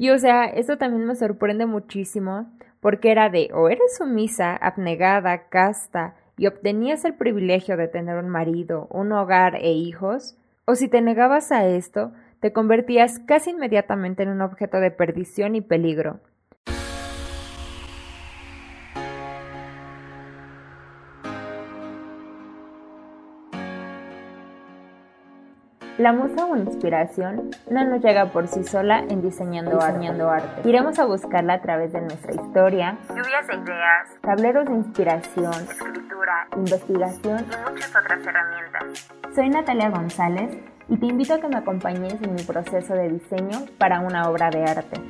Y o sea, esto también me sorprende muchísimo porque era de o eres sumisa, abnegada, casta y obtenías el privilegio de tener un marido, un hogar e hijos, o si te negabas a esto, te convertías casi inmediatamente en un objeto de perdición y peligro. La musa o inspiración no nos llega por sí sola en diseñando, arte. Iremos a buscarla a través de nuestra historia, lluvias de ideas, tableros de inspiración, escritura, investigación y muchas otras herramientas. Soy Natalia González y te invito a que me acompañes en mi proceso de diseño para una obra de arte.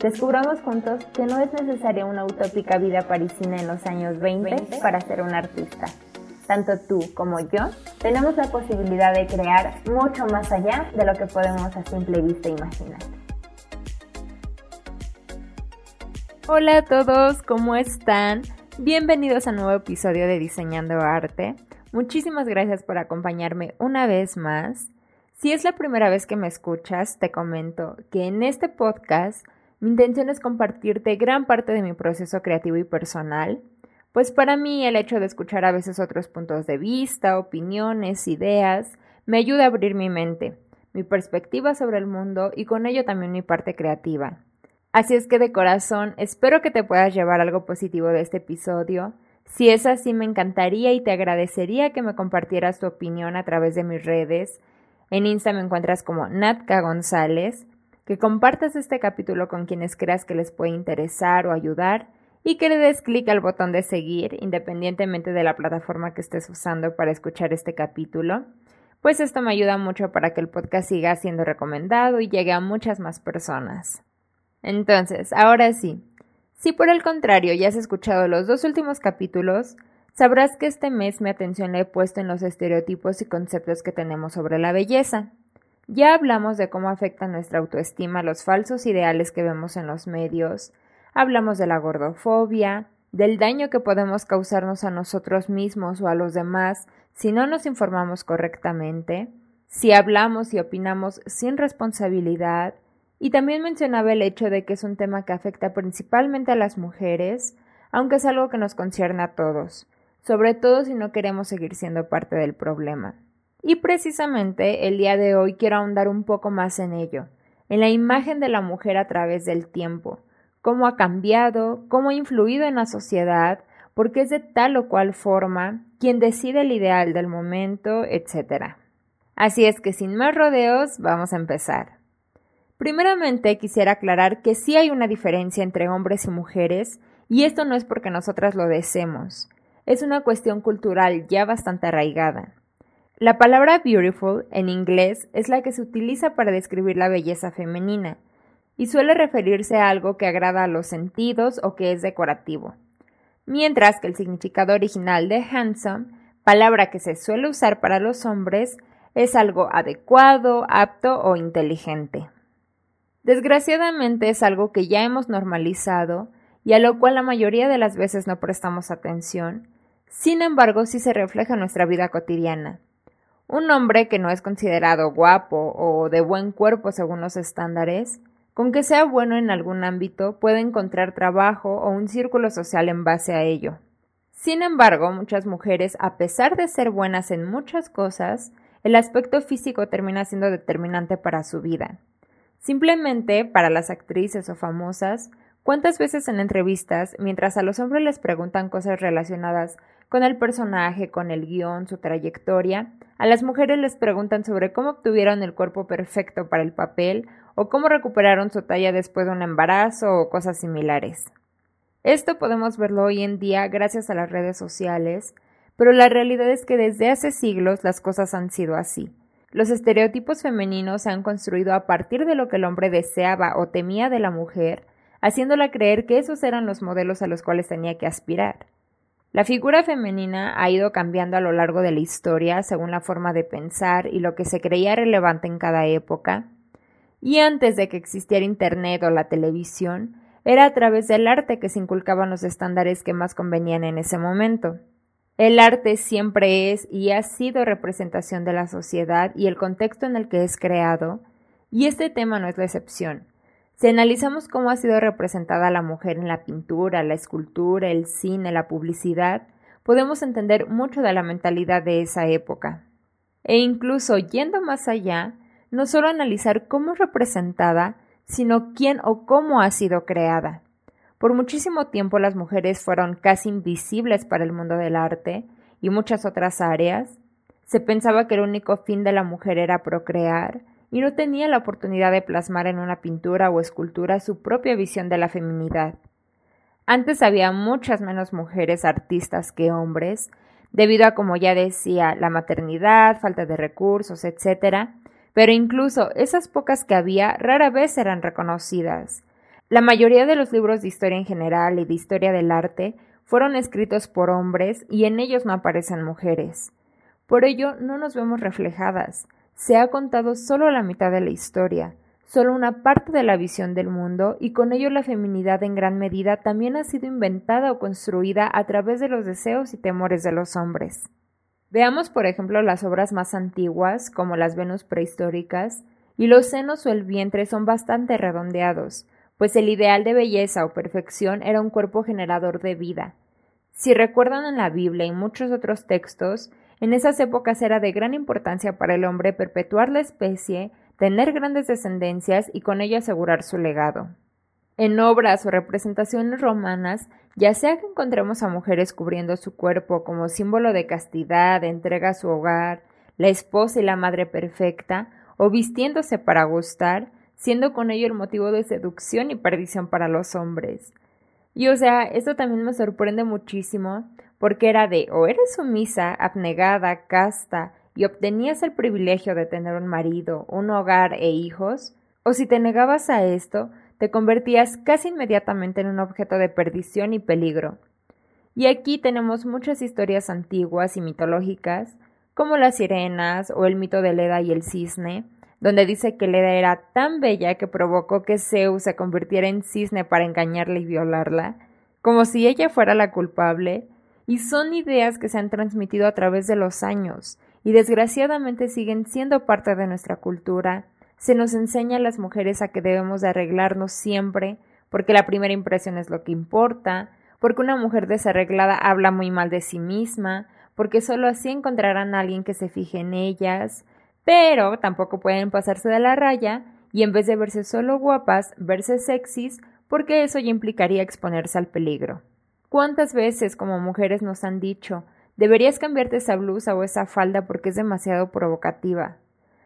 Descubramos juntos que no es necesaria una utópica vida parisina en los años 20 para ser un artista tanto tú como yo, tenemos la posibilidad de crear mucho más allá de lo que podemos a simple vista imaginar. Hola a todos, ¿cómo están? Bienvenidos a un nuevo episodio de Diseñando Arte. Muchísimas gracias por acompañarme una vez más. Si es la primera vez que me escuchas, te comento que en este podcast mi intención es compartirte gran parte de mi proceso creativo y personal, pues para mí el hecho de escuchar a veces otros puntos de vista, opiniones, ideas, me ayuda a abrir mi mente, mi perspectiva sobre el mundo y con ello también mi parte creativa. Así es que de corazón espero que te puedas llevar algo positivo de este episodio. Si es así, me encantaría y te agradecería que me compartieras tu opinión a través de mis redes. En Insta me encuentras como Natka González, que compartas este capítulo con quienes creas que les puede interesar o ayudar y que le des clic al botón de seguir independientemente de la plataforma que estés usando para escuchar este capítulo, pues esto me ayuda mucho para que el podcast siga siendo recomendado y llegue a muchas más personas. Entonces, ahora sí, si por el contrario ya has escuchado los dos últimos capítulos, sabrás que este mes mi atención la he puesto en los estereotipos y conceptos que tenemos sobre la belleza. Ya hablamos de cómo afecta nuestra autoestima los falsos ideales que vemos en los medios, Hablamos de la gordofobia, del daño que podemos causarnos a nosotros mismos o a los demás si no nos informamos correctamente, si hablamos y opinamos sin responsabilidad, y también mencionaba el hecho de que es un tema que afecta principalmente a las mujeres, aunque es algo que nos concierne a todos, sobre todo si no queremos seguir siendo parte del problema. Y precisamente el día de hoy quiero ahondar un poco más en ello, en la imagen de la mujer a través del tiempo, cómo ha cambiado, cómo ha influido en la sociedad, porque es de tal o cual forma, quien decide el ideal del momento, etc. Así es que sin más rodeos, vamos a empezar. Primeramente quisiera aclarar que sí hay una diferencia entre hombres y mujeres, y esto no es porque nosotras lo deseemos, es una cuestión cultural ya bastante arraigada. La palabra beautiful en inglés es la que se utiliza para describir la belleza femenina, y suele referirse a algo que agrada a los sentidos o que es decorativo, mientras que el significado original de handsome, palabra que se suele usar para los hombres, es algo adecuado, apto o inteligente. Desgraciadamente es algo que ya hemos normalizado y a lo cual la mayoría de las veces no prestamos atención, sin embargo sí se refleja en nuestra vida cotidiana. Un hombre que no es considerado guapo o de buen cuerpo según los estándares, con que sea bueno en algún ámbito, puede encontrar trabajo o un círculo social en base a ello. Sin embargo, muchas mujeres, a pesar de ser buenas en muchas cosas, el aspecto físico termina siendo determinante para su vida. Simplemente, para las actrices o famosas, ¿cuántas veces en entrevistas, mientras a los hombres les preguntan cosas relacionadas con el personaje, con el guion, su trayectoria, a las mujeres les preguntan sobre cómo obtuvieron el cuerpo perfecto para el papel o cómo recuperaron su talla después de un embarazo o cosas similares. Esto podemos verlo hoy en día gracias a las redes sociales, pero la realidad es que desde hace siglos las cosas han sido así. Los estereotipos femeninos se han construido a partir de lo que el hombre deseaba o temía de la mujer, haciéndola creer que esos eran los modelos a los cuales tenía que aspirar. La figura femenina ha ido cambiando a lo largo de la historia según la forma de pensar y lo que se creía relevante en cada época, y antes de que existiera Internet o la televisión, era a través del arte que se inculcaban los estándares que más convenían en ese momento. El arte siempre es y ha sido representación de la sociedad y el contexto en el que es creado, y este tema no es la excepción. Si analizamos cómo ha sido representada la mujer en la pintura, la escultura, el cine, la publicidad, podemos entender mucho de la mentalidad de esa época. E incluso yendo más allá, no solo analizar cómo es representada, sino quién o cómo ha sido creada. Por muchísimo tiempo las mujeres fueron casi invisibles para el mundo del arte y muchas otras áreas. Se pensaba que el único fin de la mujer era procrear, y no tenía la oportunidad de plasmar en una pintura o escultura su propia visión de la feminidad. Antes había muchas menos mujeres artistas que hombres, debido a, como ya decía, la maternidad, falta de recursos, etc., pero incluso esas pocas que había rara vez eran reconocidas. La mayoría de los libros de historia en general y de historia del arte fueron escritos por hombres y en ellos no aparecen mujeres. Por ello no nos vemos reflejadas, se ha contado solo la mitad de la historia, solo una parte de la visión del mundo, y con ello la feminidad en gran medida también ha sido inventada o construida a través de los deseos y temores de los hombres. Veamos, por ejemplo, las obras más antiguas, como las Venus prehistóricas, y los senos o el vientre son bastante redondeados, pues el ideal de belleza o perfección era un cuerpo generador de vida. Si recuerdan en la Biblia y muchos otros textos, en esas épocas era de gran importancia para el hombre perpetuar la especie, tener grandes descendencias y con ello asegurar su legado. En obras o representaciones romanas, ya sea que encontremos a mujeres cubriendo su cuerpo como símbolo de castidad, entrega a su hogar, la esposa y la madre perfecta, o vistiéndose para gustar, siendo con ello el motivo de seducción y perdición para los hombres. Y o sea, esto también me sorprende muchísimo, porque era de o eres sumisa, abnegada, casta, y obtenías el privilegio de tener un marido, un hogar e hijos, o si te negabas a esto, te convertías casi inmediatamente en un objeto de perdición y peligro. Y aquí tenemos muchas historias antiguas y mitológicas, como las sirenas o el mito de Leda y el cisne, donde dice que Leda era tan bella que provocó que Zeus se convirtiera en cisne para engañarla y violarla, como si ella fuera la culpable, y son ideas que se han transmitido a través de los años y desgraciadamente siguen siendo parte de nuestra cultura. Se nos enseña a las mujeres a que debemos de arreglarnos siempre, porque la primera impresión es lo que importa, porque una mujer desarreglada habla muy mal de sí misma, porque solo así encontrarán a alguien que se fije en ellas, pero tampoco pueden pasarse de la raya y en vez de verse solo guapas, verse sexys, porque eso ya implicaría exponerse al peligro. ¿Cuántas veces como mujeres nos han dicho deberías cambiarte esa blusa o esa falda porque es demasiado provocativa?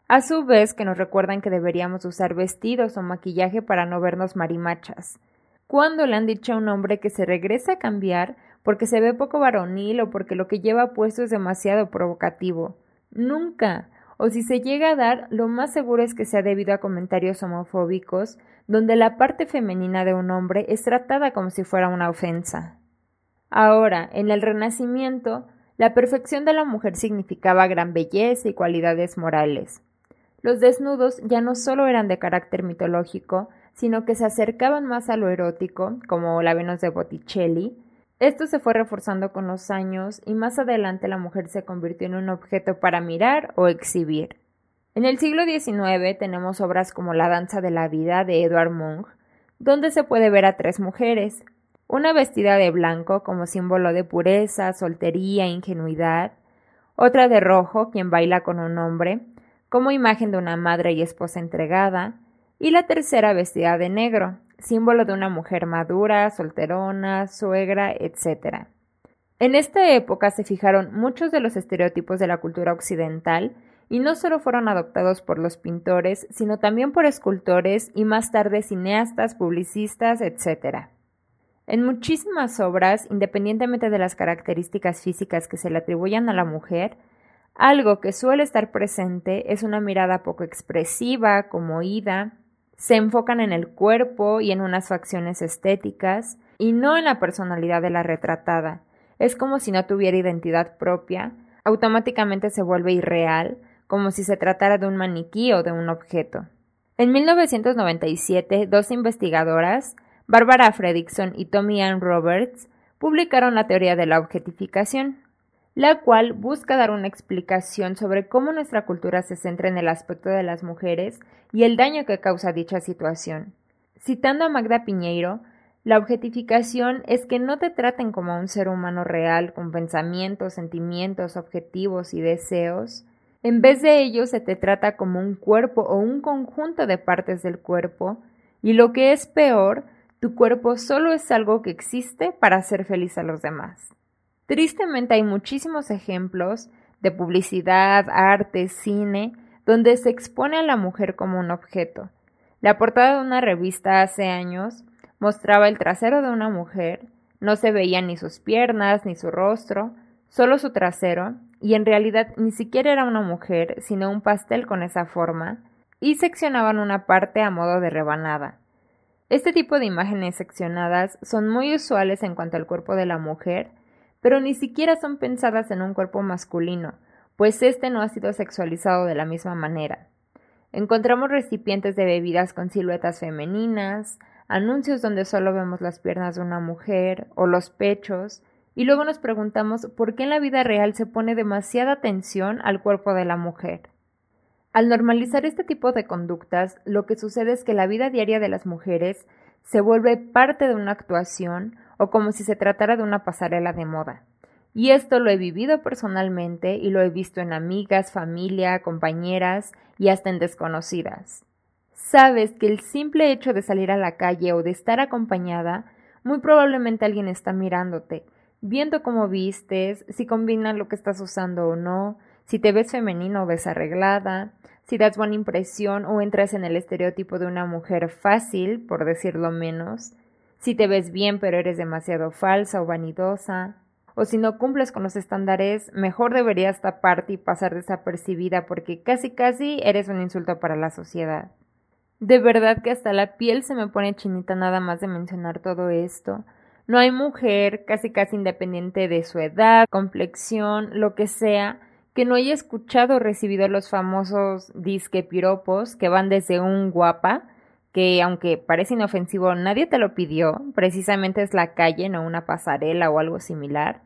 A su vez que nos recuerdan que deberíamos usar vestidos o maquillaje para no vernos marimachas. ¿Cuándo le han dicho a un hombre que se regrese a cambiar porque se ve poco varonil o porque lo que lleva puesto es demasiado provocativo? Nunca. O si se llega a dar, lo más seguro es que sea debido a comentarios homofóbicos, donde la parte femenina de un hombre es tratada como si fuera una ofensa. Ahora, en el Renacimiento, la perfección de la mujer significaba gran belleza y cualidades morales. Los desnudos ya no solo eran de carácter mitológico, sino que se acercaban más a lo erótico, como la Venus de Botticelli. Esto se fue reforzando con los años y más adelante la mujer se convirtió en un objeto para mirar o exhibir. En el siglo XIX tenemos obras como La danza de la vida de Edward Munch, donde se puede ver a tres mujeres, una vestida de blanco como símbolo de pureza, soltería, ingenuidad, otra de rojo, quien baila con un hombre, como imagen de una madre y esposa entregada, y la tercera vestida de negro, símbolo de una mujer madura, solterona, suegra, etc. En esta época se fijaron muchos de los estereotipos de la cultura occidental y no solo fueron adoptados por los pintores, sino también por escultores y más tarde cineastas, publicistas, etc. En muchísimas obras, independientemente de las características físicas que se le atribuyan a la mujer, algo que suele estar presente es una mirada poco expresiva, como ida, se enfocan en el cuerpo y en unas facciones estéticas, y no en la personalidad de la retratada. Es como si no tuviera identidad propia, automáticamente se vuelve irreal, como si se tratara de un maniquí o de un objeto. En 1997, dos investigadoras, Barbara Fredrickson y Tommy Ann Roberts publicaron la teoría de la objetificación, la cual busca dar una explicación sobre cómo nuestra cultura se centra en el aspecto de las mujeres y el daño que causa dicha situación. Citando a Magda Piñeiro, la objetificación es que no te traten como un ser humano real con pensamientos, sentimientos, objetivos y deseos. En vez de ello se te trata como un cuerpo o un conjunto de partes del cuerpo y lo que es peor, tu cuerpo solo es algo que existe para hacer feliz a los demás. Tristemente hay muchísimos ejemplos de publicidad, arte, cine, donde se expone a la mujer como un objeto. La portada de una revista hace años mostraba el trasero de una mujer, no se veían ni sus piernas ni su rostro, solo su trasero, y en realidad ni siquiera era una mujer, sino un pastel con esa forma, y seccionaban una parte a modo de rebanada. Este tipo de imágenes seccionadas son muy usuales en cuanto al cuerpo de la mujer, pero ni siquiera son pensadas en un cuerpo masculino, pues éste no ha sido sexualizado de la misma manera. Encontramos recipientes de bebidas con siluetas femeninas, anuncios donde solo vemos las piernas de una mujer o los pechos, y luego nos preguntamos por qué en la vida real se pone demasiada atención al cuerpo de la mujer. Al normalizar este tipo de conductas, lo que sucede es que la vida diaria de las mujeres se vuelve parte de una actuación o como si se tratara de una pasarela de moda. Y esto lo he vivido personalmente y lo he visto en amigas, familia, compañeras y hasta en desconocidas. Sabes que el simple hecho de salir a la calle o de estar acompañada, muy probablemente alguien está mirándote, viendo cómo vistes, si combinan lo que estás usando o no, si te ves femenino o desarreglada, si das buena impresión o entras en el estereotipo de una mujer fácil, por decirlo menos, si te ves bien pero eres demasiado falsa o vanidosa, o si no cumples con los estándares, mejor deberías taparte y pasar desapercibida porque casi casi eres un insulto para la sociedad. De verdad que hasta la piel se me pone chinita nada más de mencionar todo esto. No hay mujer, casi casi independiente de su edad, complexión, lo que sea, que no haya escuchado o recibido los famosos disque piropos que van desde un guapa, que aunque parece inofensivo, nadie te lo pidió, precisamente es la calle, no una pasarela o algo similar,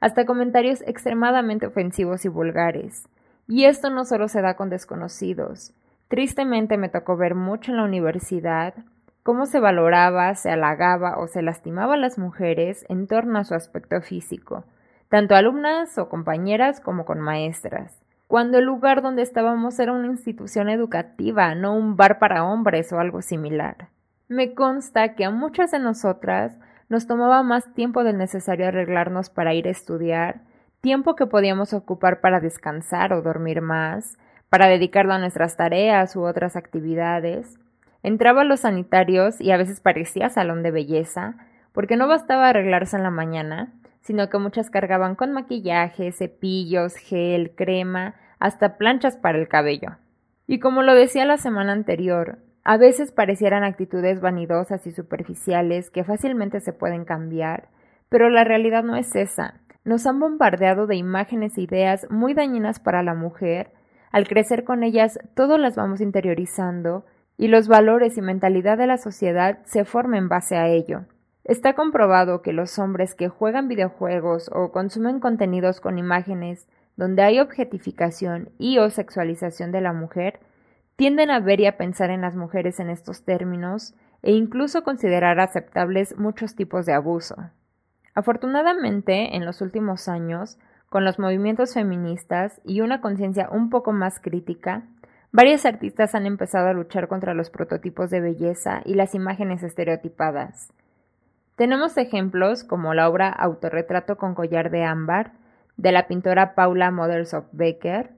hasta comentarios extremadamente ofensivos y vulgares. Y esto no solo se da con desconocidos. Tristemente me tocó ver mucho en la universidad cómo se valoraba, se halagaba o se lastimaba a las mujeres en torno a su aspecto físico, tanto alumnas o compañeras como con maestras cuando el lugar donde estábamos era una institución educativa, no un bar para hombres o algo similar. Me consta que a muchas de nosotras nos tomaba más tiempo del necesario arreglarnos para ir a estudiar, tiempo que podíamos ocupar para descansar o dormir más, para dedicarlo a nuestras tareas u otras actividades. Entraba a los sanitarios y a veces parecía salón de belleza, porque no bastaba arreglarse en la mañana, sino que muchas cargaban con maquillaje, cepillos, gel, crema, hasta planchas para el cabello. Y como lo decía la semana anterior, a veces parecieran actitudes vanidosas y superficiales que fácilmente se pueden cambiar, pero la realidad no es esa. Nos han bombardeado de imágenes e ideas muy dañinas para la mujer, al crecer con ellas todos las vamos interiorizando y los valores y mentalidad de la sociedad se forman en base a ello. Está comprobado que los hombres que juegan videojuegos o consumen contenidos con imágenes donde hay objetificación y o sexualización de la mujer, tienden a ver y a pensar en las mujeres en estos términos e incluso considerar aceptables muchos tipos de abuso. Afortunadamente, en los últimos años, con los movimientos feministas y una conciencia un poco más crítica, varios artistas han empezado a luchar contra los prototipos de belleza y las imágenes estereotipadas. Tenemos ejemplos como la obra Autorretrato con collar de ámbar de la pintora Paula Mothers of Becker.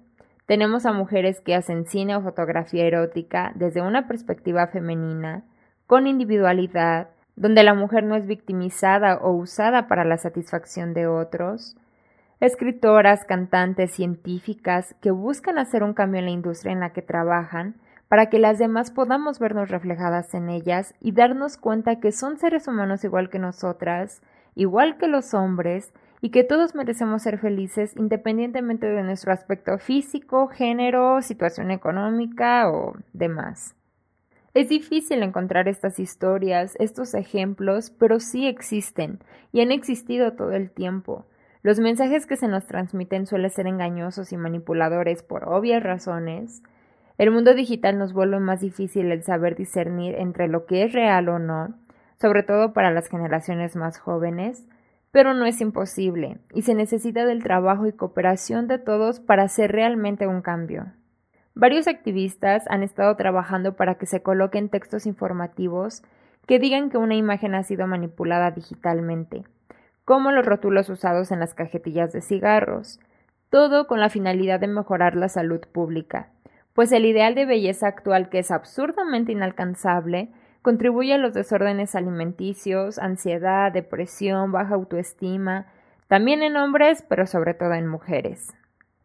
Tenemos a mujeres que hacen cine o fotografía erótica desde una perspectiva femenina, con individualidad, donde la mujer no es victimizada o usada para la satisfacción de otros. Escritoras, cantantes, científicas que buscan hacer un cambio en la industria en la que trabajan para que las demás podamos vernos reflejadas en ellas y darnos cuenta que son seres humanos igual que nosotras, igual que los hombres, y que todos merecemos ser felices independientemente de nuestro aspecto físico, género, situación económica o demás. Es difícil encontrar estas historias, estos ejemplos, pero sí existen y han existido todo el tiempo. Los mensajes que se nos transmiten suelen ser engañosos y manipuladores por obvias razones, El mundo digital nos vuelve más difícil el saber discernir entre lo que es real o no, sobre todo para las generaciones más jóvenes, pero no es imposible, y se necesita del trabajo y cooperación de todos para hacer realmente un cambio. Varios activistas han estado trabajando para que se coloquen textos informativos que digan que una imagen ha sido manipulada digitalmente, como los rótulos usados en las cajetillas de cigarros, todo con la finalidad de mejorar la salud pública, pues el ideal de belleza actual que es absurdamente inalcanzable contribuye a los desórdenes alimenticios, ansiedad, depresión, baja autoestima, también en hombres, pero sobre todo en mujeres.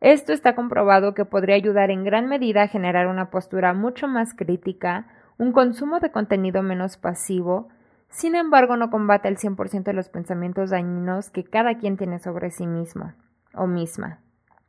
Esto está comprobado que podría ayudar en gran medida a generar una postura mucho más crítica, un consumo de contenido menos pasivo, sin embargo no combate al 100% de los pensamientos dañinos que cada quien tiene sobre sí mismo o misma.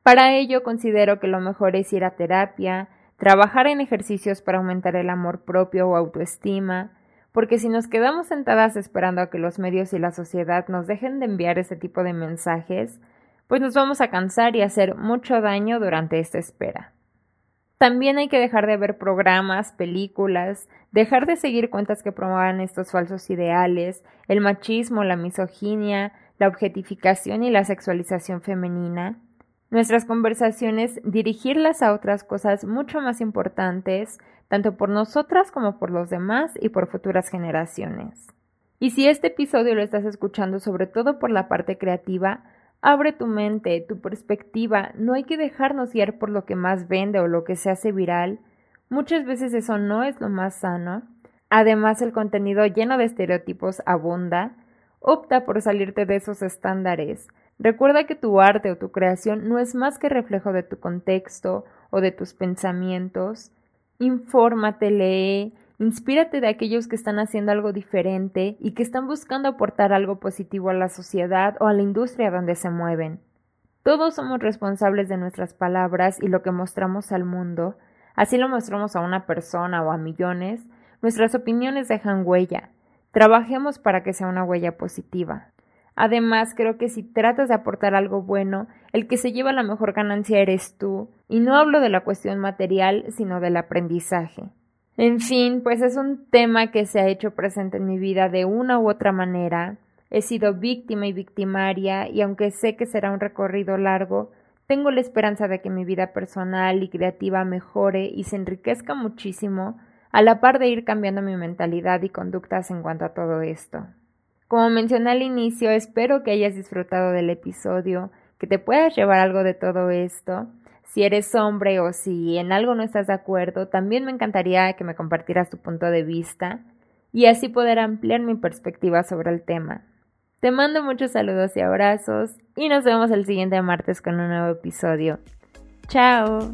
Para ello considero que lo mejor es ir a terapia, trabajar en ejercicios para aumentar el amor propio o autoestima, porque si nos quedamos sentadas esperando a que los medios y la sociedad nos dejen de enviar ese tipo de mensajes, pues nos vamos a cansar y hacer mucho daño durante esta espera. También hay que dejar de ver programas, películas, dejar de seguir cuentas que promuevan estos falsos ideales, el machismo, la misoginia, la objetificación y la sexualización femenina. Nuestras conversaciones dirigirlas a otras cosas mucho más importantes, tanto por nosotras como por los demás y por futuras generaciones. Y si este episodio lo estás escuchando sobre todo por la parte creativa, Abre tu mente, tu perspectiva, no hay que dejarnos guiar por lo que más vende o lo que se hace viral. Muchas veces eso no es lo más sano. Además, el contenido lleno de estereotipos abunda. Opta por salirte de esos estándares. Recuerda que tu arte o tu creación no es más que reflejo de tu contexto o de tus pensamientos. Infórmate, lee, Inspírate de aquellos que están haciendo algo diferente y que están buscando aportar algo positivo a la sociedad o a la industria donde se mueven. Todos somos responsables de nuestras palabras y lo que mostramos al mundo, así lo mostramos a una persona o a millones, nuestras opiniones dejan huella. Trabajemos para que sea una huella positiva. Además, creo que si tratas de aportar algo bueno, el que se lleva la mejor ganancia eres tú, y no hablo de la cuestión material, sino del aprendizaje. En fin, pues es un tema que se ha hecho presente en mi vida de una u otra manera. He sido víctima y victimaria y aunque sé que será un recorrido largo, tengo la esperanza de que mi vida personal y creativa mejore y se enriquezca muchísimo, a la par de ir cambiando mi mentalidad y conductas en cuanto a todo esto. Como mencioné al inicio, espero que hayas disfrutado del episodio, que te puedas llevar algo de todo esto si eres hombre o si en algo no estás de acuerdo, también me encantaría que me compartieras tu punto de vista y así poder ampliar mi perspectiva sobre el tema. Te mando muchos saludos y abrazos y nos vemos el siguiente martes con un nuevo episodio. Chao.